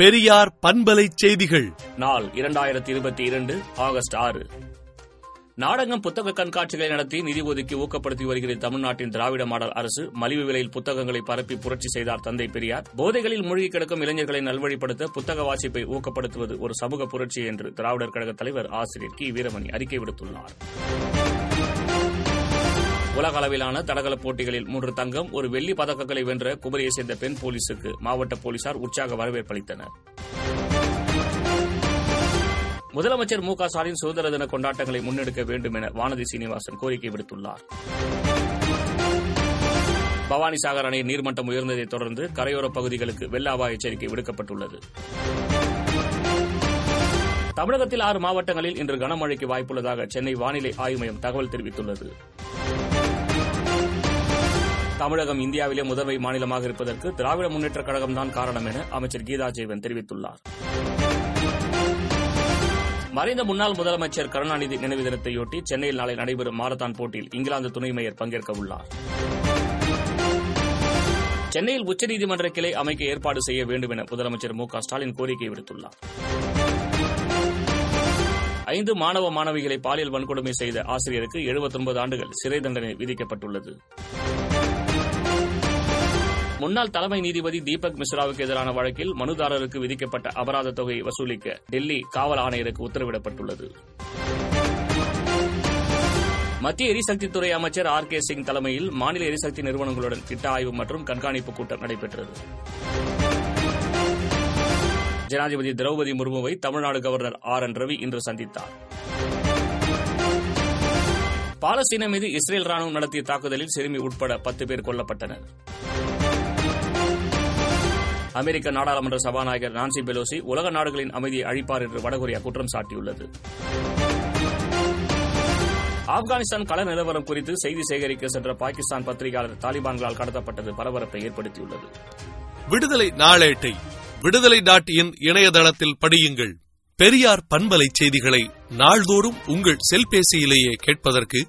பெரியார் பண்பலை செய்திகள். நாள் இரண்டாயிரத்தி இருபத்தி இரண்டு ஆகஸ்ட் ஆறு. நாடகம் புத்தக கண்காட்சிகளை நடத்தி நிதி ஒதுக்கி ஊக்கப்படுத்தி வருகிற தமிழ்நாட்டின் திராவிட மாடல் அரசு மலிவு விலையில் புத்தகங்களை பரப்பி புரட்சி செய்தார் தந்தை பெரியார். போதைகளில் மூழ்கி கிடக்கும் இளைஞர்களை நல்வழிப்படுத்த புத்தக வாசிப்பை ஊக்கப்படுத்துவது ஒரு சமூக புரட்சி என்று திராவிடர் கழக தலைவர் ஆசிரியர் கி. வீரமணி அறிக்கை விடுத்துள்ளார். உலக அளவிலான தடகள போட்டிகளில் மூன்று தங்கம் ஒரு வெள்ளி பதக்கங்களை வென்ற குமரியை சேர்ந்த பெண் போலீசுக்கு மாவட்ட போலீசார் உற்சாக வரவேற்பளித்தனர் முதலமைச்சர் மு க ஸ்டாலின் சுதந்திர தின கொண்டாட்டங்களை முன்னெடுக்க வேண்டும் என வானதி சீனிவாசன் கோரிக்கை விடுத்துள்ளார். பவானிசாகர் அணை நீர்மட்டம் உயர்ந்ததைத் தொடர்ந்து கரையோரப் பகுதிகளுக்கு வெள்ள அபாய எச்சரிக்கை விடுக்கப்பட்டுள்ளது. தமிழகத்தில் ஆறு மாவட்டங்களில் இன்று கனமழைக்கு வாய்ப்புள்ளதாக சென்னை வானிலை ஆய்வு மையம் தகவல் தெரிவித்துள்ளது. தமிழகம் இந்தியாவிலே முதன்மை மாநிலமாக இருப்பதற்கு திராவிட முன்னேற்றக் கழகம்தான் காரணம் என அமைச்சர் கீதா ஜீவன் தெரிவித்துள்ளார். மறைந்த முன்னாள் முதலமைச்சர் கருணாநிதி நினைவு தினத்தையொட்டி சென்னையில் நாளை நடைபெறும் மாரத்தான் போட்டியில் இங்கிலாந்து துணை மேயர் பங்கேற்க உள்ளார். சென்னையில் உச்சநீதிமன்ற கிளை அமைக்க ஏற்பாடு செய்ய வேண்டும் என முதலமைச்சர் மு க ஸ்டாலின் கோரிக்கை விடுத்துள்ளார். ஐந்து மாணவ மாணவிகளை பாலியல் வன்கொடுமை செய்த ஆசிரியருக்கு 79 ஆண்டுகள் சிறை தண்டனை விதிக்கப்பட்டுள்ளது. முன்னாள் தலைமை நீதிபதி தீபக் மிஸ்ராவுக்கு எதிரான வழக்கில் மனுதாரருக்கு விதிக்கப்பட்ட அபராத தொகையை வசூலிக்க டெல்லி காவல் ஆணையருக்கு உத்தரவிடப்பட்டுள்ளது. மத்திய எரிசக்தித்துறை அமைச்சர் ஆர் கே சிங் தலைமையில் மாநில எரிசக்தி நிறுவனங்களுடன் திட்ட ஆய்வு மற்றும் கண்காணிப்பு கூட்டம் நடைபெற்றது. ஜனாதிபதி Droupadi முர்முவை Tamil Nadu governor R N Ravi இன்று சந்தித்தார். பாலஸ்தீன மீது இஸ்ரேல் ராணுவம் நடத்திய தாக்குதலில் சிறுமி உட்பட பத்து பேர் கொல்லப்பட்டனர். அமெரிக்க நாடாளுமன்ற சபாநாயகர் நான்சி பெலோசி உலக நாடுகளின் அமைதியை அழிப்பார் என்று வடகொரியா குற்றம் சாட்டியுள்ளது. ஆப்கானிஸ்தான் கள நிலவரம் குறித்து செய்தி சேகரிக்க சென்ற பாகிஸ்தான் பத்திரிகையாளர் தாலிபான்களால் கடத்தப்பட்டது பரபரப்பை ஏற்படுத்தியுள்ளது. விடுதலை நாளேட்டை விடுதலை டாட் இன் இணையதளத்தில் படியுங்கள். பெரியார் பண்பலை செய்திகளை நாள்தோறும் உங்கள் செல்பேசியிலேயே கேட்பதற்கு